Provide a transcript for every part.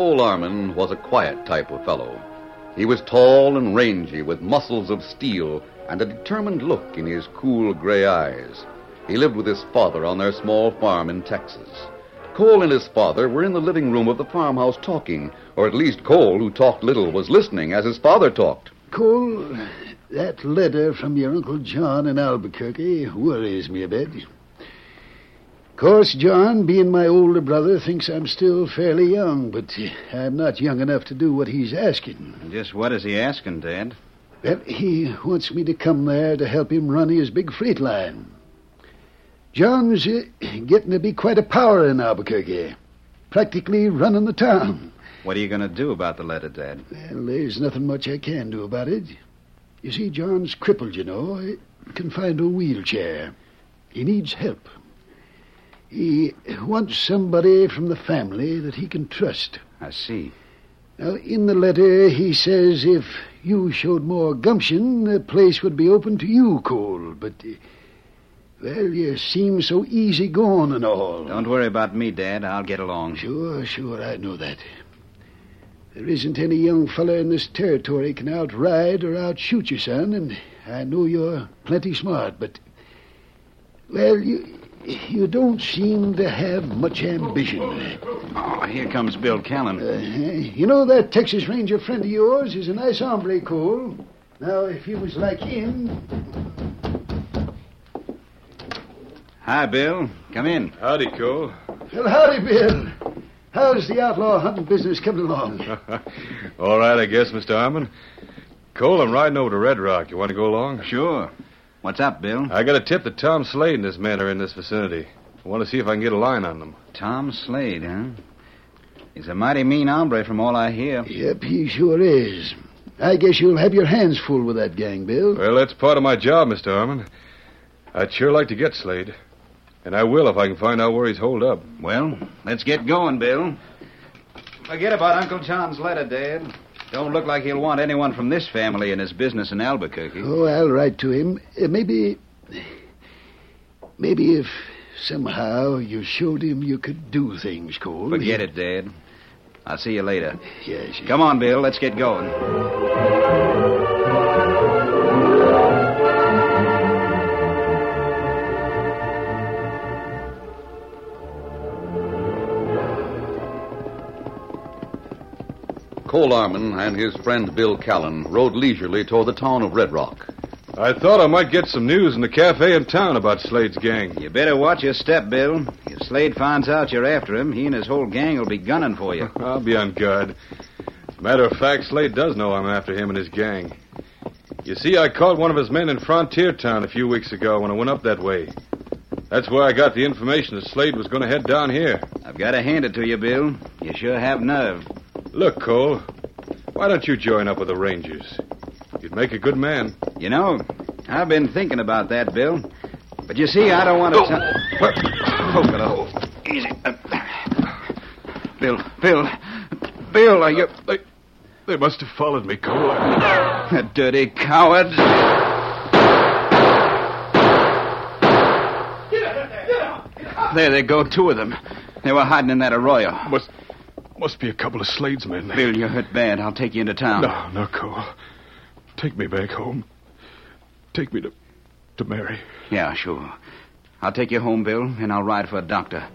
Cole Armin was a quiet type of fellow. He was tall and rangy, with muscles of steel and a determined look in his cool gray eyes. He lived with his father on their small farm in Texas. Cole and his father were in the living room of the farmhouse talking, or at least Cole, who talked little, was listening as his father talked. Cole, that letter from your Uncle John in Albuquerque worries me a bit. Of course, John, being my older brother, thinks I'm still fairly young, but I'm not young enough to do what he's asking. Just what is he asking, Dad? Well, he wants me to come there to help him run his big freight line. John's uh, getting to be quite a power in Albuquerque, practically running the town. What are you going to do about the letter, Dad? Well, there's nothing much I can do about it. You see, John's crippled, you know, He confined to a wheelchair. He needs help. He wants somebody from the family that he can trust. I see. Now, in the letter, he says if you showed more gumption, the place would be open to you, Cole. But, uh, well, you seem so easygoing and all. Don't worry about me, Dad. I'll get along. Sure, sure, I know that. There isn't any young fella in this territory can outride or outshoot you, son, and I know you're plenty smart, but. Well, you. You don't seem to have much ambition. Oh, here comes Bill Callan. Uh, you know that Texas Ranger friend of yours is a nice hombre, Cole. Now, if you was like him, Hi, Bill. Come in. Howdy, Cole. well, howdy, Bill. How's the outlaw hunting business coming along? All right, I guess, Mr. Armin. Cole, I'm riding over to Red Rock. You want to go along? Sure. What's up, Bill? I got a tip that Tom Slade and his men are in this vicinity. I want to see if I can get a line on them. Tom Slade, huh? He's a mighty mean hombre from all I hear. Yep, he sure is. I guess you'll have your hands full with that gang, Bill. Well, that's part of my job, Mr. Harmon. I'd sure like to get Slade. And I will if I can find out where he's holed up. Well, let's get going, Bill. Forget about Uncle John's letter, Dad. Don't look like he'll want anyone from this family in his business in Albuquerque. Oh, I'll write to him. Uh, maybe. Maybe if somehow you showed him you could do things, Cole. Forget it, Dad. I'll see you later. Yes. Come on, Bill. Let's get going. Cole Armon and his friend Bill Callan rode leisurely toward the town of Red Rock. I thought I might get some news in the cafe in town about Slade's gang. You better watch your step, Bill. If Slade finds out you're after him, he and his whole gang will be gunning for you. I'll be on guard. Matter of fact, Slade does know I'm after him and his gang. You see, I caught one of his men in Frontier Town a few weeks ago when I went up that way. That's where I got the information that Slade was going to head down here. I've got to hand it to you, Bill. You sure have nerve. Look, Cole, why don't you join up with the Rangers? You'd make a good man. You know, I've been thinking about that, Bill. But you see, I don't want to. Oh, oh, hello. Easy. Uh, Bill, Bill, Bill, are you. They, they must have followed me, Cole. A dirty coward. There they go, two of them. They were hiding in that arroyo. Must, must be a couple of Slade's men. Bill, you're hurt bad. I'll take you into town. No, no, Cole. Take me back home. Take me to, to Mary. Yeah, sure. I'll take you home, Bill, and I'll ride for a doctor.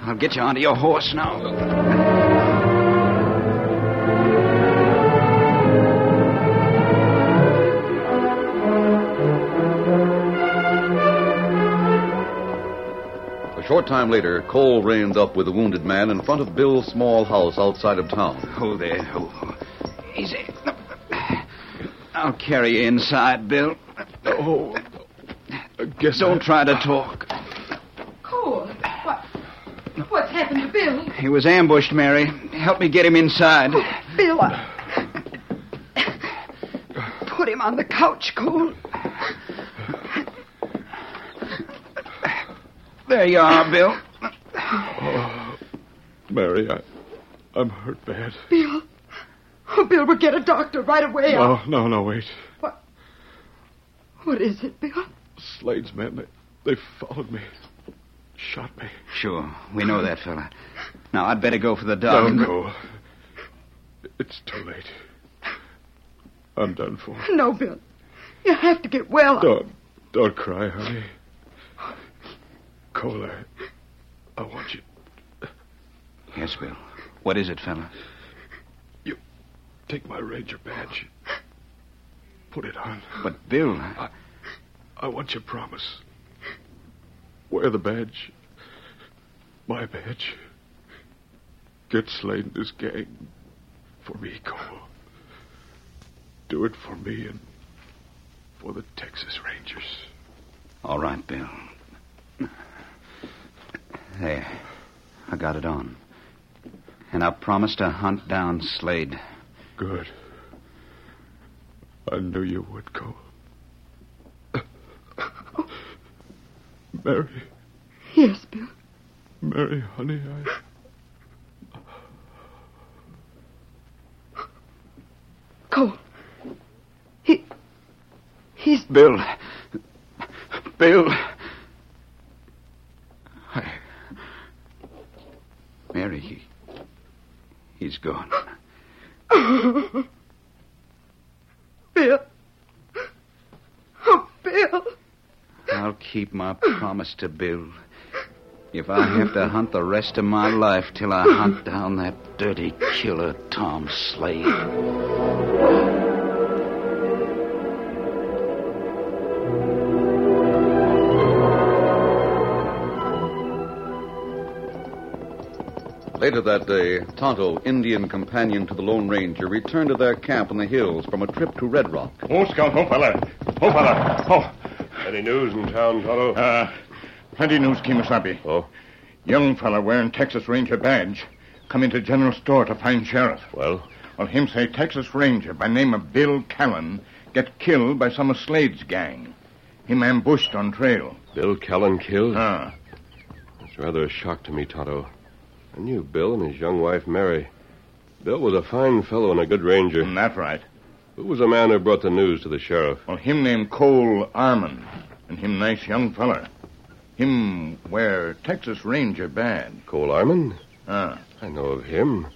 I'll get you onto your horse now. Short time later, Cole reined up with the wounded man in front of Bill's small house outside of town. Oh, there. Oh, easy. I'll carry you inside, Bill. Oh, I guess Don't try to talk. Cole, what? What's happened to Bill? He was ambushed, Mary. Help me get him inside. Bill, I... Put him on the couch, Cole. There you are, Bill. Oh, Mary, I, I'm hurt bad. Bill. Oh, Bill, we'll get a doctor right away. No, no, no, wait. What? What is it, Bill? Slade's men, they, they followed me. Shot me. Sure, we know that fella. Now, I'd better go for the dog. No, Cole. It's too late. I'm done for. No, Bill. You have to get well. Don't, don't cry, honey. Cole, I, I want you. Yes, Bill. What is it, fella? You take my ranger badge. Put it on. But, Bill, I want your promise. Wear the badge. My badge. Get Slade and his gang. For me, Cole. Do it for me and for the Texas Rangers. all right, Bill. There. I got it on. And I promised to hunt down Slade. Good. I knew you would, Cole. Mary, Yes, Bill. Mary, honey, I. Cole. He. He's. Bill. Bill. I... Mary, he. He's gone. Bill. Oh, Bill. I'll keep my promise to Bill. If I have to hunt the rest of my life till I hunt down that dirty killer, Tom Slade. Later that day, Tonto, Indian companion to the Lone Ranger, returned to their camp in the hills from a trip to Red Rock. Oh, Scout, oh, fella. Oh, fella. Oh. Any news in town, Tonto? Uh, plenty news, Kemo Sabe. Oh? Young fella wearing Texas Ranger badge. Come into general store to find sheriff. Well? Well, him say Texas Ranger by name of Bill Callan get killed by some of Slade's gang. Him ambushed on trail. Bill Callan killed? Ah. It's rather a shock to me, Tonto. I knew Bill and his young wife, Mary. Bill was a fine fellow and a good ranger. Mm, That's right. Who was the man who brought the news to the sheriff? Well, him named Cole Armon, and him nice young feller. Him wear Texas Ranger bad. Cole Armon? Ah. I know of him.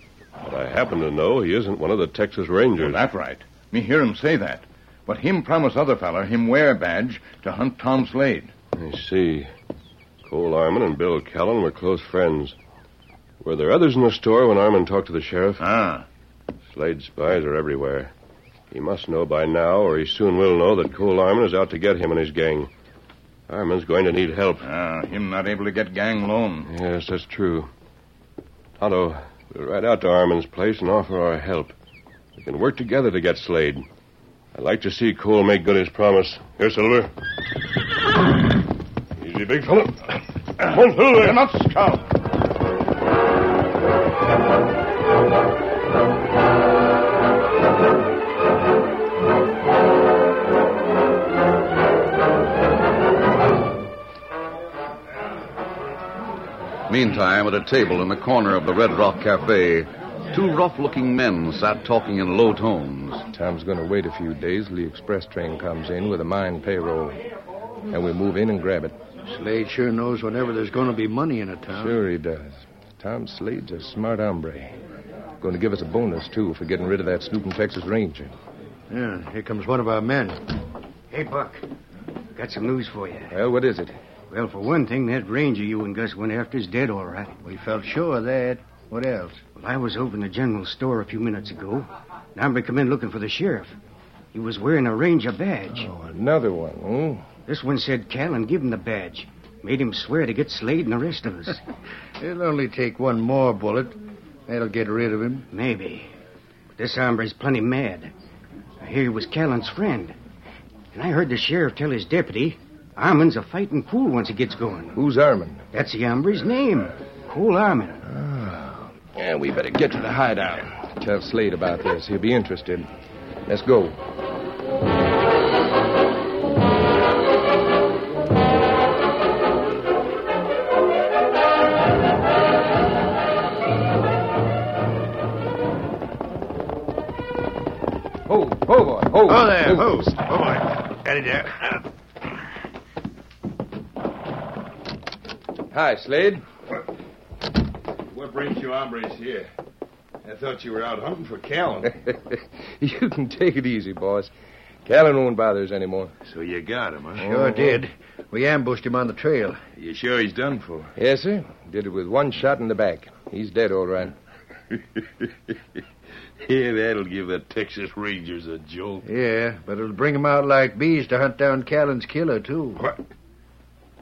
But I happen to know he isn't one of the Texas Rangers. Well, that's right. Me hear him say that. But him promise other feller him wear badge to hunt Tom Slade. I see. Cole Armon and Bill Callan were close friends. Were there others in the store when Armon talked to the sheriff? Ah. Slade spies are everywhere. He must know by now, or he soon will know, that Cole Armon is out to get him and his gang. Armon's going to need help. Ah, him not able to get gang loan. Yes, that's true. Tonto, we'll ride out to Armon's place and offer our help. We can work together to get Slade. I'd like to see Cole make good his promise. Here, Silver. Easy, big fellow. Come on, Silver. You're not scout. Meantime, at a table in the corner of the Red Rock Cafe, two rough looking men sat talking in low tones. Tom's going to wait a few days till the express train comes in with a mine payroll. And we move in and grab it. Slade sure knows whenever there's going to be money in a town. Sure he does. Tom Slade's a smart hombre. Going to give us a bonus, too, for getting rid of that snooping Texas Ranger. Yeah, here comes one of our men. Hey, Buck. Got some news for you. Well, what is it? Well, for one thing, that ranger you and Gus went after is dead, all right. We felt sure of that. What else? Well, I was over in the general store a few minutes ago. An hombre come in looking for the sheriff. He was wearing a ranger badge. Oh, another one, hmm? This one said Callan give him the badge. Made him swear to get Slade and the rest of us. It'll only take one more bullet. That'll get rid of him. Maybe. But this hombre's plenty mad. I hear he was Callan's friend. And I heard the sheriff tell his deputy Armin's a fighting fool once he gets going. Who's Armin? That's the hombre's name. Cole Armin. Oh. Yeah, we better get to the hideout. Tell Slade about this. He'll be interested. Let's go. Hi, Slade. What brings you hombres here? I thought you were out hunting for Callan. you can take it easy, boss. Callan won't bother us anymore. so you got him, huh? Sure did. We ambushed him on the trail. You sure he's done for? Yes, sir. Did it with one shot in the back. He's dead, all right. yeah, that'll give the Texas Rangers a jolt. Yeah, but it'll bring him out like bees to hunt down Callan's killer, too. What?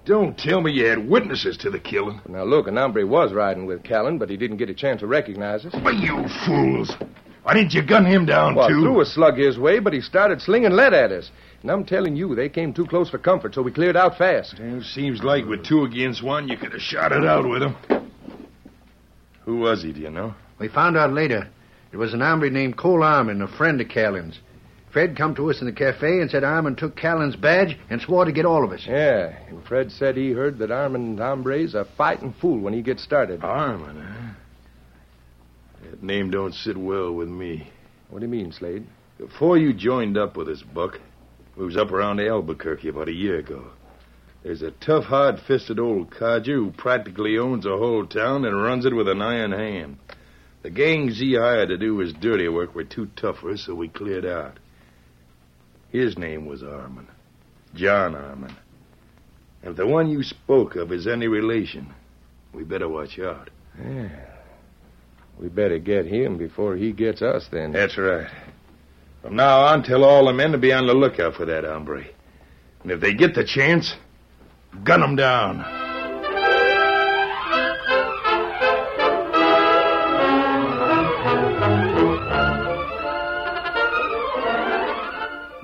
Don't tell me you had witnesses to the killing. Now, look, an hombre was riding with Callan, but he didn't get a chance to recognize us. But you fools! Why didn't you gun him down, Well, I too? threw a slug his way, but he started slinging lead at us. And I'm telling you, they came too close for comfort, so we cleared out fast. Well, seems like with two against one, you could have shot it out with him. Who was he, do you know? We found out later. It was an hombre named Cole Armin, a friend of Callan's. Fred come to us in the cafe and said Armin took Callan's badge and swore to get all of us. Yeah, and Fred said he heard that Armin Hombre's a fighting fool when he gets started. Armin, huh? That name don't sit well with me. What do you mean, Slade? Before you joined up with us, Buck, we was up around Albuquerque about a year ago. There's a tough, hard-fisted old codger who practically owns a whole town and runs it with an iron hand. The gangs he hired to do his dirty work were too tough for us, so we cleared out. His name was Armin. John Armin. And if the one you spoke of is any relation, we better watch out. Yeah. We better get him before he gets us, then. That's right. From now on, tell all the men to be on the lookout for that hombre. And if they get the chance, gun 'em down.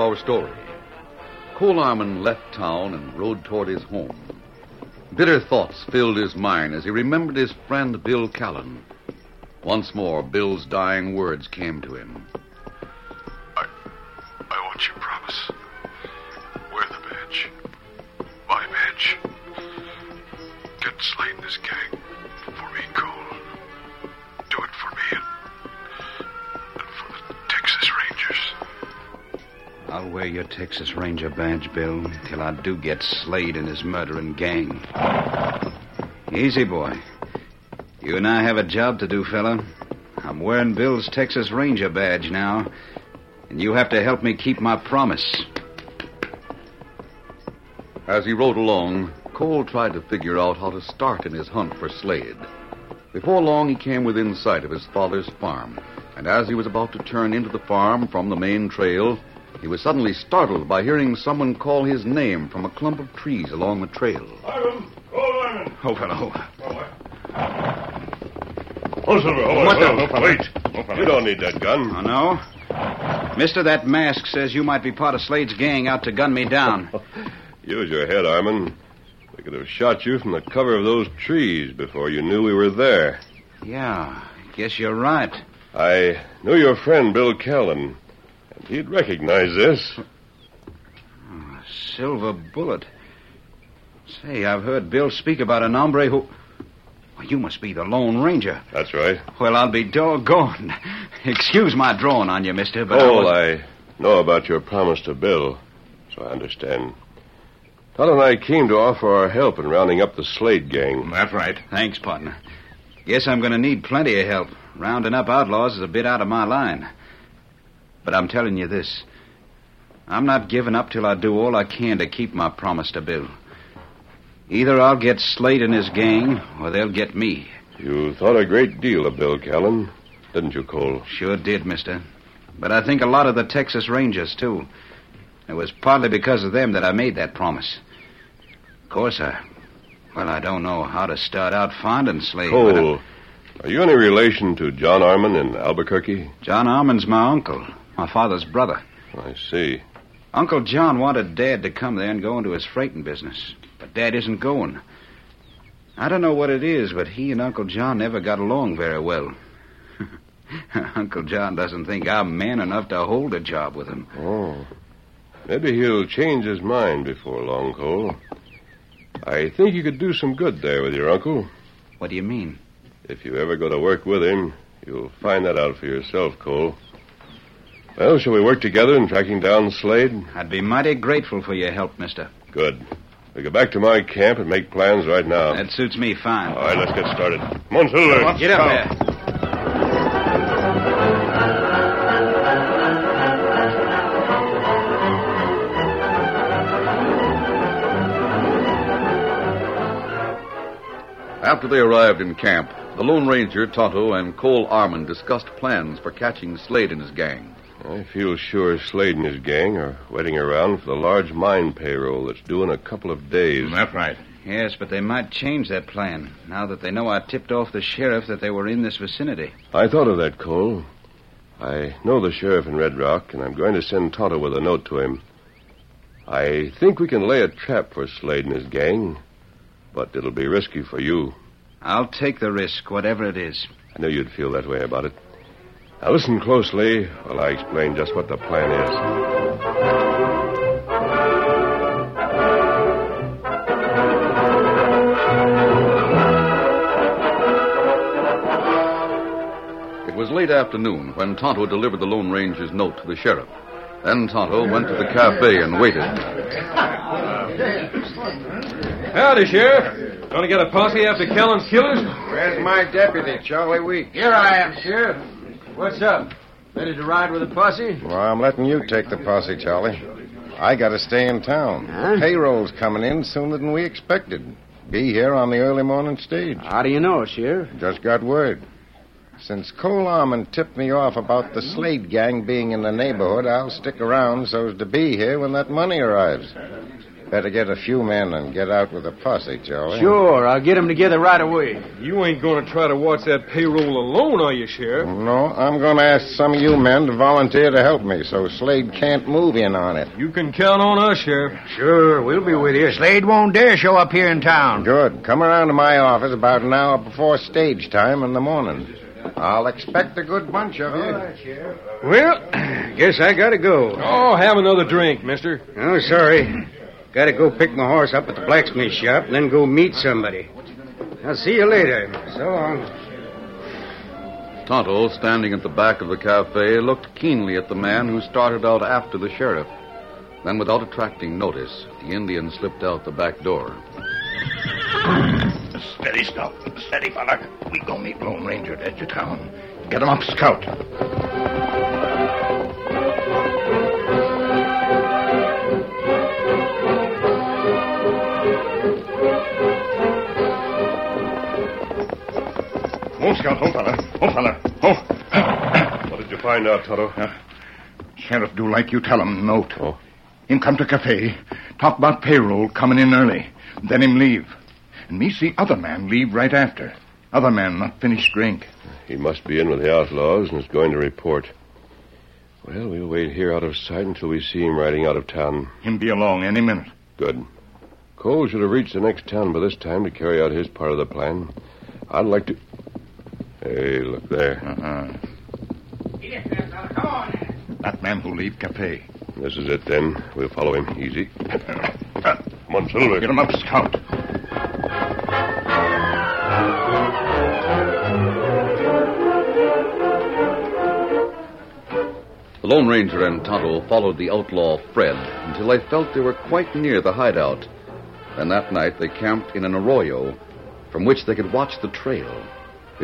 Our story. Cole Armand left town and rode toward his home. Bitter thoughts filled his mind as he remembered his friend Bill Callan. Once more, Bill's dying words came to him. I want your promise. Wear the badge. My badge. Get Slade and his gang. I'll wear your Texas Ranger badge, Bill, till I do get Slade and his murdering gang. Easy, boy. You and I have a job to do, fella. I'm wearing Bill's Texas Ranger badge now, and you have to help me keep my promise. As he rode along, Cole tried to figure out how to start in his hunt for Slade. Before long, he came within sight of his father's farm, and as he was about to turn into the farm from the main trail, he was suddenly startled by hearing someone call his name from a clump of trees along the trail. Ivan! Cole Ivan! Oh, fellow. Oh, Silver. Oh, What the- oh, oh, wait. You don't need that gun. Oh, no? Mister, that mask says you might be part of Slade's gang out to gun me down. Use your head, Armand. We could have shot you from the cover of those trees before you knew we were there. Yeah, I guess you're right. I knew your friend, Bill Callan, he'd recognize this. Ah, silver bullet. Say, I've heard Bill speak about an hombre who. Well, you must be the Lone Ranger. That's right. Well, I'll be doggone. Excuse my drawing on you, mister, but Cole, I was... I know about your promise to Bill, so I understand. Tonto and I came to offer our help in rounding up the Slade gang. That's right. Thanks, partner. Guess I'm going to need plenty of help. Rounding up outlaws is a bit out of my line. But I'm telling you this. I'm not giving up till I do all I can to keep my promise to Bill. Either I'll get Slade and his gang, or they'll get me. You thought a great deal of Bill Callan, didn't you, Cole? Sure did, mister. But I think a lot of the Texas Rangers, too. It was partly because of them that I made that promise. Of course, I. Well, I don't know how to start out finding Slade. Cole, are you any relation to John Armand in Albuquerque? John Armand's my uncle, my father's brother. I see. Uncle John wanted Dad to come there and go into his freighting business, but Dad isn't going. I don't know what it is, but he and Uncle John never got along very well. Uncle John doesn't think I'm man enough to hold a job with him. Oh. Maybe he'll change his mind before long, Cole. I think you could do some good there with your uncle. What do you mean? If you ever go to work with him, you'll find that out for yourself, Cole. Well, shall we work together in tracking down Slade? I'd be mighty grateful for your help, mister. Good. We go back to my camp and make plans right now. That suits me fine. All right, let's get started. Come on, Silver. Get up there. After they arrived in camp, the Lone Ranger, Tonto, and Cole Armand discussed plans for catching Slade and his gang. I feel sure Slade and his gang are waiting around for the large mine payroll that's due in a couple of days. That's right. Yes, but they might change that plan now that they know I tipped off the sheriff that they were in this vicinity. I thought of that, Cole. I know the sheriff in Red Rock, and I'm going to send Tonto with a note to him. I think we can lay a trap for Slade and his gang, but it'll be risky for you. I'll take the risk, whatever it is. I knew you'd feel that way about it. Now listen closely while I explain just what the plan is. It was late afternoon when Tonto delivered the Lone Ranger's note to the sheriff. Then Tonto went to the cafe and waited. Howdy, Sheriff. Gonna get a posse after Callan's killers? Where's my deputy, Charlie Week? Here I am, Sheriff. What's up? Ready to ride with the posse? Well, I'm letting you take the posse, Charlie. I gotta stay in town. Huh? Payroll's coming in sooner than we expected. Be here on the early morning stage. How do you know, Sheriff? Just got word. Since Cole Armand tipped me off about the Slade gang being in the neighborhood, I'll stick around so as to be here when that money arrives. Better get a few men and get out with a posse, Joey. Sure, I'll get them together right away. You ain't going to try to watch that payroll alone, are you, Sheriff? No, I'm going to ask some of you men to volunteer to help me so Slade can't move in on it. You can count on us, Sheriff. Sure, we'll be with you. Slade won't dare show up here in town. Good. Come around to my office about an hour before stage time in the morning. I'll expect a good bunch of you. Well, guess I gotta go. Oh, have another drink, mister. Oh, sorry. Gotta go pick my horse up at the blacksmith shop, and then go meet somebody. I'll see you later. So long. Tonto, standing at the back of the cafe, looked keenly at the man who started out after the sheriff. Then, without attracting notice, the Indian slipped out the back door. Steady, Scout. Steady, fella. We go meet Lone Ranger at your town. Get him up, Scout. Scout. Oh, fella. Oh, fella. Oh. What did you find out, Tonto? Uh, sheriff do like you tell him. Note. Oh. Him come to cafe, talk about payroll coming in early. Then him leave. And me see other man leave right after. Other man not finish drink. He must be in with the outlaws and is going to report. Well, we'll wait here out of sight until we see him riding out of town. Him be along any minute. Good. Cole should have reached the next town by this time to carry out his part of the plan. I'd like to. Hey, look there. Uh-huh. come on That man who leave cafe. This is it, then. We'll follow him. Easy. Uh, Come on, Silver. Get him up, Scout. The Lone Ranger and Tonto followed the outlaw Fred until they felt they were quite near the hideout. Then that night they camped in an arroyo from which they could watch the trail.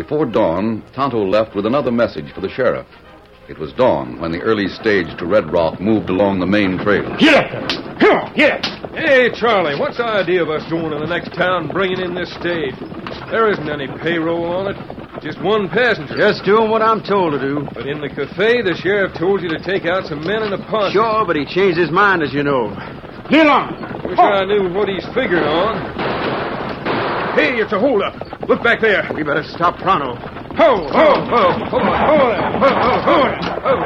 Before dawn, Tonto left with another message for the sheriff. It was dawn when the early stage to Red Rock moved along the main trail. Get up there! Come on, get up! Hey, Charlie, what's the idea of us going to the next town bringing in this stage? There isn't any payroll on it. Just one passenger. Just doing what I'm told to do. But in the cafe, the sheriff told you to take out some men in a posse. Sure, but he changed his mind, as you know. Get on! Wish I knew what he's figuring on. Hey, it's a holdup. Look back there. We better stop pronto. Ho, ho, ho, hold on, hold on, hold on, hold on, hold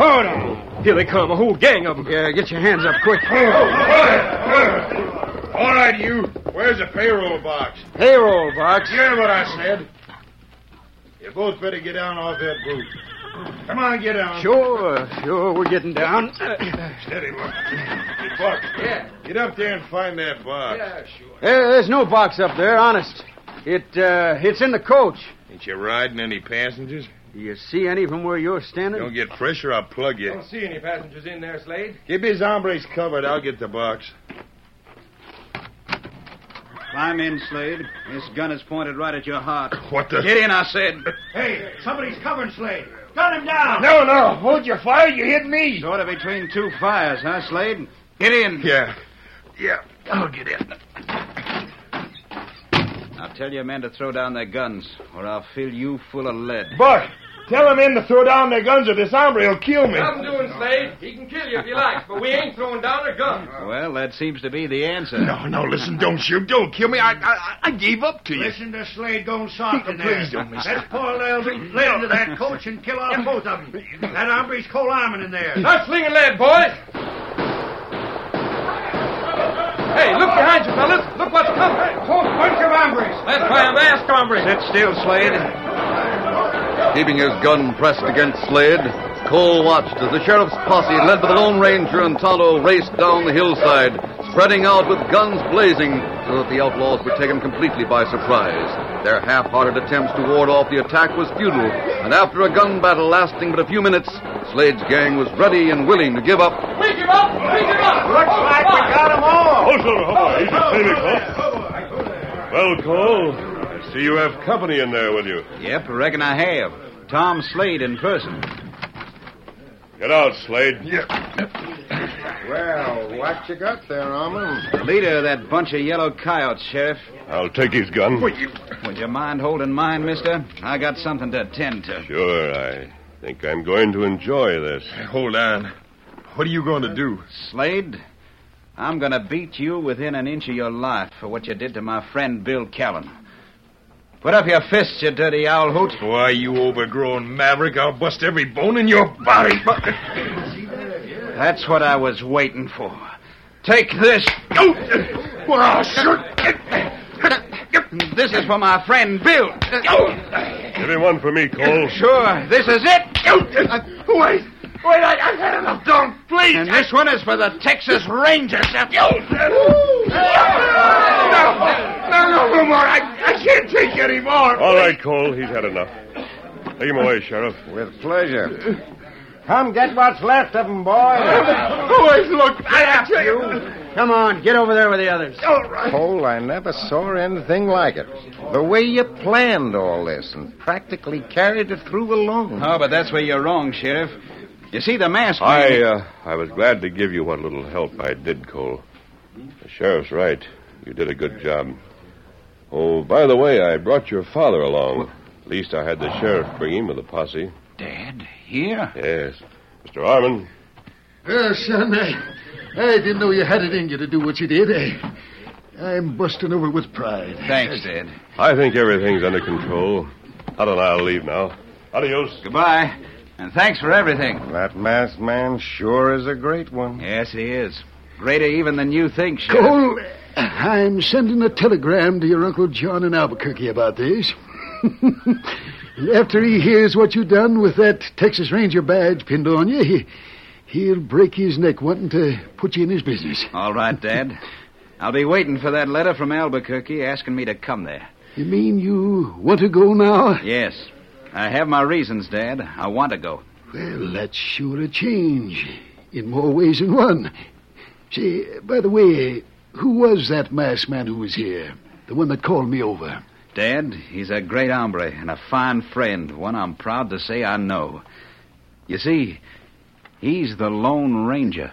hold on. Here they come, a whole gang of them. Yeah, get your hands up quick. All right, you. Where's the payroll box? Payroll box? You hear what I said? You both better get down off that boot. Come on, get down. Sure, sure, we're getting down. Steady, look. Hey, Buck. Yeah. Get up there and find that box. Yeah, sure. There, there's no box up there, honest. It, uh, it's in the coach. Ain't you riding any passengers? Do you see any from where you're standing? Don't get pressure, I'll plug you. I don't see any passengers in there, Slade. Keep his hombres covered. I'll get the box. Climb in, Slade. This gun is pointed right at your heart. What the? Get in, I said. Hey, somebody's covering Slade. Gun him down. No, no. Hold your fire. You hit me. Sort of between two fires, huh, Slade? Get in. Yeah. Yeah. I'll get in. Now tell your men to throw down their guns, or I'll fill you full of lead. Buck, tell them men to throw down their guns or this hombre will kill me. Nothing doing, Slade. He can kill you if he likes, but we ain't throwing down our guns. Well, that seems to be the answer. No, no, listen, don't shoot. Don't kill me. I I, I gave up to you. Listen to Slade going soft in there. Please don't, mister. Let's pull lead into that coach and kill off both of them. That hombre's Cole Armin in there. Not slinging lead, boys. Hey, look behind you, fellas. Look what's coming. Whole bunch of hombres. That's why I'm asked, hombre. Sit still, Slade. Keeping his gun pressed against Slade, Cole watched as the sheriff's posse, led by the Lone Ranger and Tonto, raced down the hillside, spreading out with guns blazing so that the outlaws were taken completely by surprise. Their half-hearted attempts to ward off the attack was futile, and after a gun battle lasting but a few minutes, Slade's gang was ready and willing to give up. We give up! We give up! Looks like we got them all. Hold, Silver, hold on. Easy, steady, Cole. Well, Cole, I see you have company in there with you. Yep, I reckon I have. Tom Slade in person. Get out, Slade. Well, what you got there, Armin? The leader of that bunch of yellow coyotes, Sheriff. I'll take his gun. Would you mind holding mine, mister? I got something to attend to. Sure, I think I'm going to enjoy this. Hold on. What are you going to do? Slade, I'm going to beat you within an inch of your life for what you did to my friend Bill Callan. Put up your fists, you dirty owl hoot. Why, you overgrown maverick, I'll bust every bone in your body. That's what I was waiting for. Take this. Oh, well, sure. This is for my friend Bill. Give him one for me, Cole. Sure, this is it. Oh, wait, wait, I, I've had enough. Don't, please. And this one is for the Texas Rangers. No, no, no, no more. I, I can't take any more. All right, Cole, he's had enough. Take him away, Sheriff. With pleasure. Come get what's left of them, boy. Boys, look, I have You. Come on, get over there with the others. All right. Cole, I never saw anything like it. The way you planned all this and practically carried it through alone. Oh, but that's where you're wrong, Sheriff. You see, the mask. I, uh, I was glad to give you what little help I did, Cole. The sheriff's right. You did a good job. Oh, by the way, I brought your father along. At least I had the sheriff bring him with the posse. Dad, here? Yes. Mr. Armand. Well, son, I, I didn't know you had it in you to do what you did. I, I'm busting over with pride. Thanks, Dad. I think everything's under control. Tonto and I'll leave now. Adios. Goodbye. And thanks for everything. That masked man sure is a great one. Yes, he is. Greater even than you think, Sheriff. Cole, I'm sending a telegram to your Uncle John in Albuquerque about this. After he hears what you done with that Texas Ranger badge pinned on you, he, he'll break his neck wanting to put you in his business. All right, Dad. I'll be waiting for that letter from Albuquerque asking me to come there. You mean you want to go now? Yes. I have my reasons, Dad. I want to go. Well, that's sure a change. In more ways than one. Say, by the way, who was that masked man who was here? The one that called me over. Dad, he's a great hombre and a fine friend, one I'm proud to say I know. You see, he's the Lone Ranger.